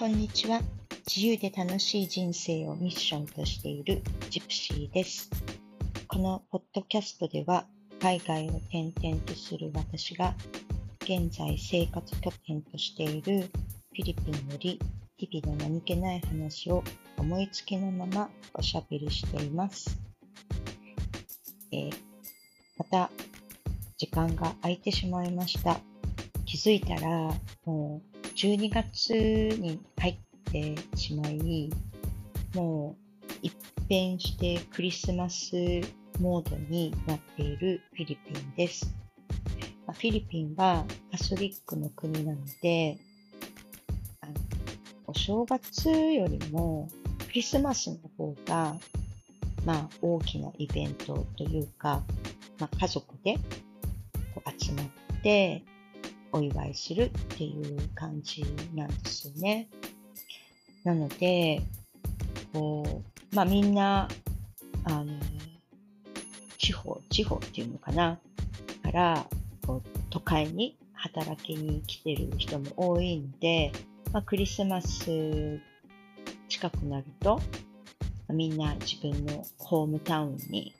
こんにちは。自由で楽しい人生をミッションとしているジプシーです。このポッドキャストでは、海外を転々とする私が、現在生活拠点としているフィリピンより、日々の何気ない話を思いつきのままおしゃべりしています。えーまた、時間が空いてしまいました。気づいたら、もう12月に入ってしまい、もう一変してクリスマスモードになっているフィリピンです。フィリピンはカソリックの国なので、あのお正月よりもクリスマスの方が、まあ、大きなイベントというか、まあ、家族で集まってお祝いするっていう感じなんですよね。なので、こう、まあみんな、あの、地方、地方っていうのかな、から、こう、都会に働きに来てる人も多いんで、まあクリスマス近くなると、みんな自分のホームタウンに、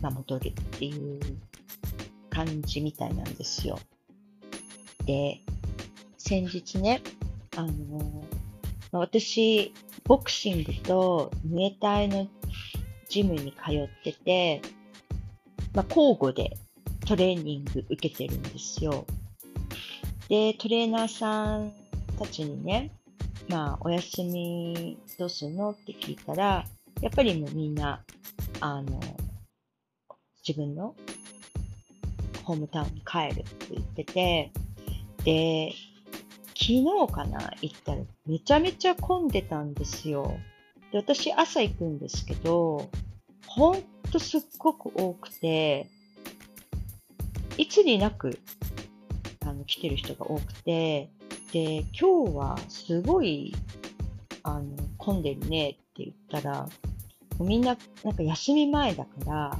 まあ、戻るっていう感じみたいなんですよ。で、先日ね、あの、私、ボクシングとムエタイのジムに通ってて、まあ、交互でトレーニング受けてるんですよ。で、トレーナーさんたちにね、まあ、お休みどうすんのって聞いたら、やっぱりもうみんな、あの、自分のホームタウンに帰るって言ってて、で、昨日かな行ったらめちゃめちゃ混んでたんですよ。で、私朝行くんですけど、ほんとすっごく多くて、いつになく、あの、来てる人が多くて、で、今日はすごい、あの、混んでるねって言ったら、みんな、なんか休み前だから、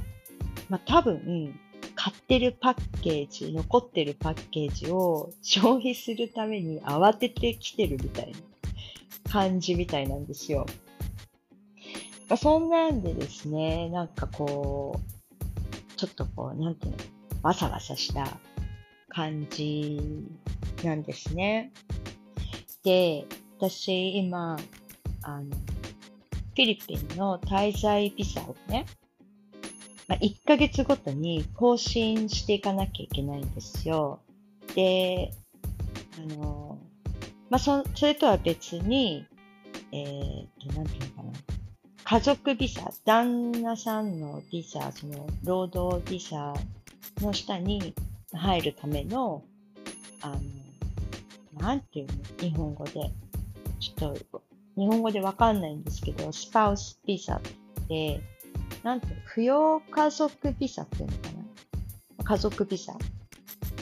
まあ多分、買ってるパッケージ、残ってるパッケージを消費するために慌ててきてるみたいな感じみたいなんですよ。まあ、そんなんでですね、なんかこう、ちょっとこう、なんていうの、わさわさした感じなんですね。で、私今、あの、フィリピンの滞在ビザをね、まあ、1ヶ月ごとに更新していかなきゃいけないんですよ。で、あの、まあ、そ、それとは別に、えーっと、なんていうのかな。家族ビザ、旦那さんのビザ、その、労働ビザの下に入るための、あの、なんていうの日本語で。ちょっと、日本語でわかんないんですけど、スパウスビザって、なんていうの扶養家族ビザっていうのかな家族ビザっ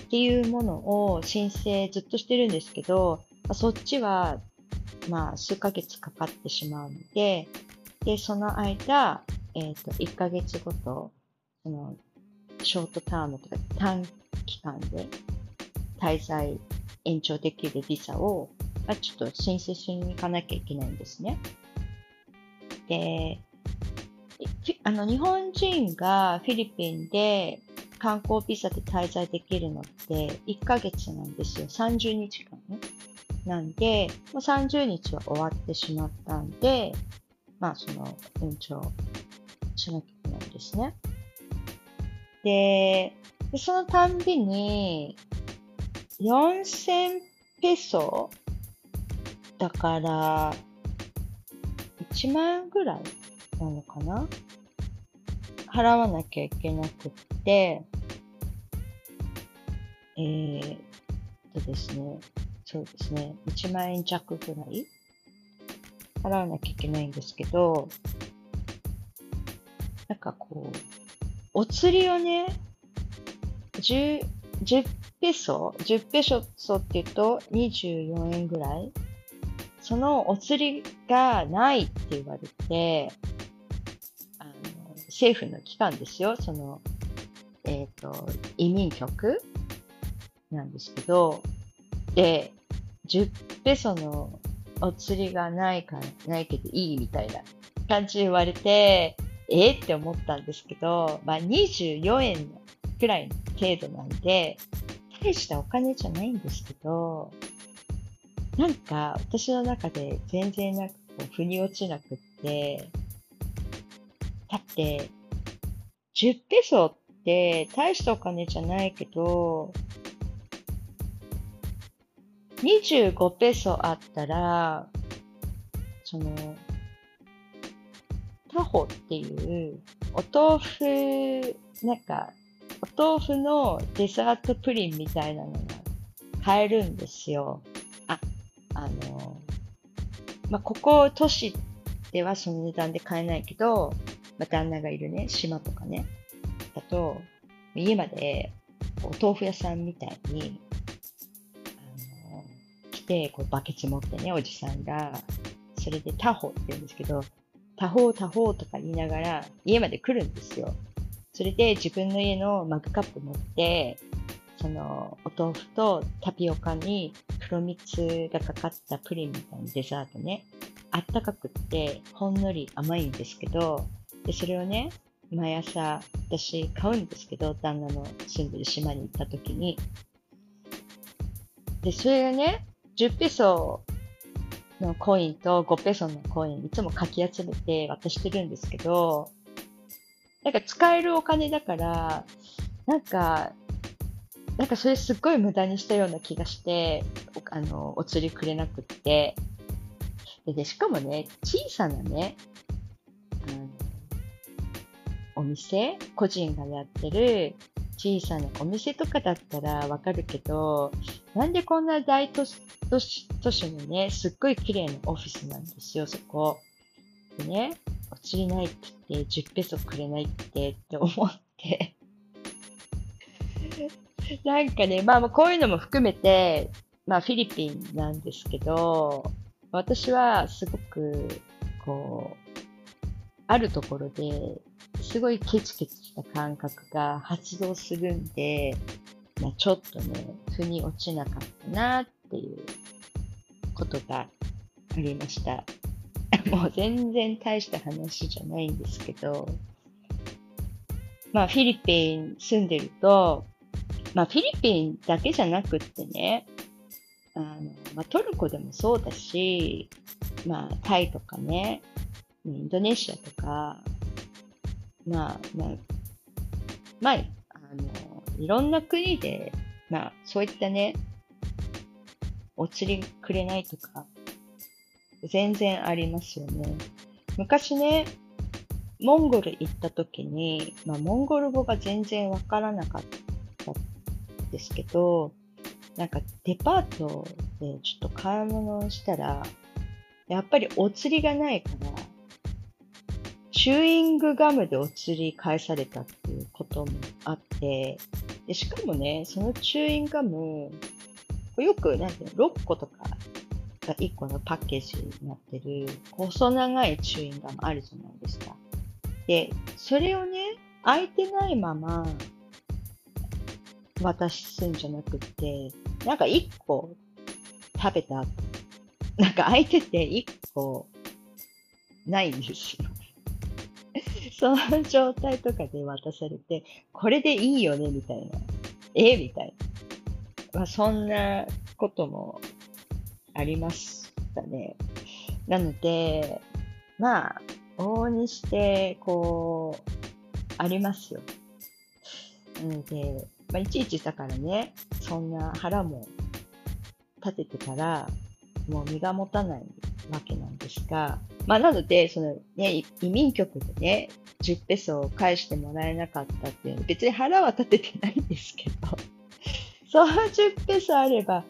ていうものを申請ずっとしてるんですけど、まあそっちは、まあ、数ヶ月かかってしまうので、で、その間、えっ、と、1ヶ月ごと、その、ショートタームとか短期間で滞在延長できるビザを、まあ、ちょっと申請しに行かなきゃいけないんですね。で、あの、日本人がフィリピンで観光ビザで滞在できるのって1ヶ月なんですよ。30日間ね。なんで、もう30日は終わってしまったんで、まあ、その、延長しなきゃいけないんですね。で、でそのたんびに、4000ペソだから、1万円ぐらいなのかな？払わなきゃいけなくって、えー、とですね、そうですね、1万円弱ぐらい払わなきゃいけないんですけど、なんかこう、お釣りをね、10、10ペソ ?10 ペソって言うと24円ぐらいそのお釣りがないって言われて、政府の機関ですよ。その、えっ、と、移民局なんですけど、で、10ペソのお釣りがないか、ないけどいいみたいな感じで言われて、えー、って思ったんですけど、まあ24円くらいの程度なんで、大したお金じゃないんですけど、なんか私の中で全然なんかこう腑に落ちなくって、だって、10ペソって大したお金じゃないけど、25ペソあったら、その、タホっていうお豆腐、なんか、お豆腐のデザートプリンみたいなのが買えるんですよ。あ、あの、まあ、ここ都市ではその値段で買えないけど、まあ、旦那がいるね、島とかね、だと、家までお豆腐屋さんみたいにあの来て、こうバケツ持ってね、おじさんが、それでタホって言うんですけど、タホタホとか言いながら家まで来るんですよ。それで自分の家のマグカップ持って、そのお豆腐とタピオカに黒蜜がかかったプリンみたいなデザートね、あったかくってほんのり甘いんですけど、で、それをね、毎朝私買うんですけど、旦那の住んでる島に行った時に。で、それがね、10ペソのコインと5ペソのコインいつもかき集めて渡してるんですけど、なんか使えるお金だから、なんか、なんかそれすっごい無駄にしたような気がして、あの、お釣りくれなくって。で、でしかもね、小さなね、お店、個人がやってる小さなお店とかだったらわかるけど、なんでこんな大都市都市都市のね、すっごい綺麗なオフィスなんですよ、そこ。でね、お釣りないって言って、10ペソくれないってって思って なんかね、まあこういうのも含めて、まあフィリピンなんですけど、私はすごく、こう、あるところですごいケチケチした感覚が発動するんで、まあ、ちょっとね、腑に落ちなかったなっていうことがありました。もう全然大した話じゃないんですけど、まあフィリピン住んでると、まあフィリピンだけじゃなくってね、あの、まあトルコでもそうだし、まあタイとかね、インドネシアとか、まあ、まあ、まあ、あの、いろんな国で、まあ、そういったね、お釣りくれないとか、全然ありますよね。昔ね、モンゴル行った時に、まあ、モンゴル語が全然わからなかったんですけど、なんかデパートでちょっと買い物をしたら、やっぱりお釣りがないから、チューイングガムでお釣り返されたっていうこともあって、でしかもね、そのチューイングガム、よく、なんていうの、6個とかが1個のパッケージになってる、細長いチューイングガムあるじゃないですか。で、それをね、開いてないまま渡すんじゃなくて、なんか1個食べた後、なんか開いてて1個ないんですよ。その状態とかで渡されて、これでいいよね、みたいな。えみたいな。まあ、そんなこともありましたね。なので、まあ、往々にして、こう、ありますよ。なので、まあ、いちいちだからね、そんな腹も立ててたら、もう身が持たないわけなんですが、まあ、なので、そのね、移民局でね、10ペソを返してもらえなかったっていうの別に腹は立ててないんですけど、その10ペソあれば、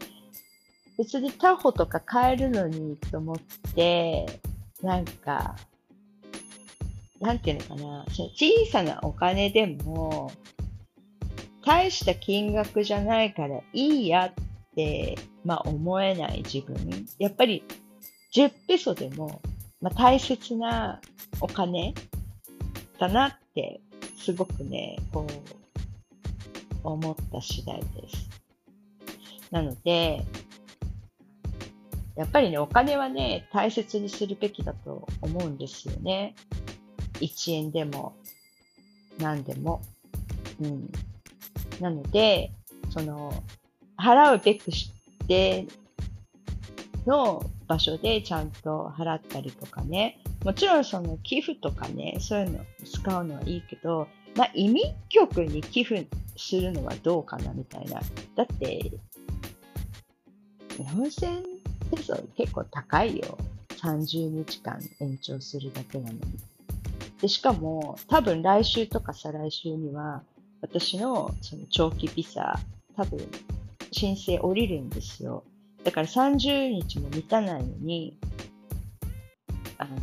別にタホとか買えるのにと思って、なんか、なんていうのかな、その小さなお金でも、大した金額じゃないからいいやって、まあ思えない自分。やっぱり10ペソでもまあ、大切なお金だなって、すごくね、こう、思った次第です。なので、やっぱりね、お金はね、大切にするべきだと思うんですよね。1円でも、何でも。うん。なので、その、払うべくしての場所でちゃんと払ったりとかね。もちろんその寄付とかね、そういうの使うのはいいけど、まあ、移民局に寄付するのはどうかなみたいな。だって、4000ペソ結構高いよ。30日間延長するだけなのに。で、しかも、多分来週とか再来週には、私のその長期ビザ、多分申請降りるんですよ。だから30日も満たないのに、あの、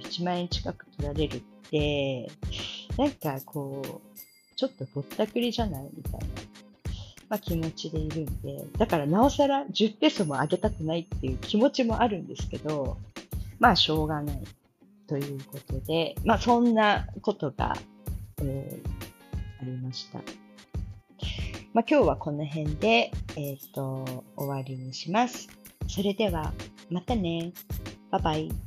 1万円近く取られるって、なんかこう、ちょっとぼったくりじゃないみたいな、まあ、気持ちでいるんで、だからなおさら10ペソも上げたくないっていう気持ちもあるんですけど、まあしょうがないということで、まあそんなことが、えー、ありました。まあ今日はこの辺で、えっ、ー、と、終わりにします。それでは、またね。バイバイ。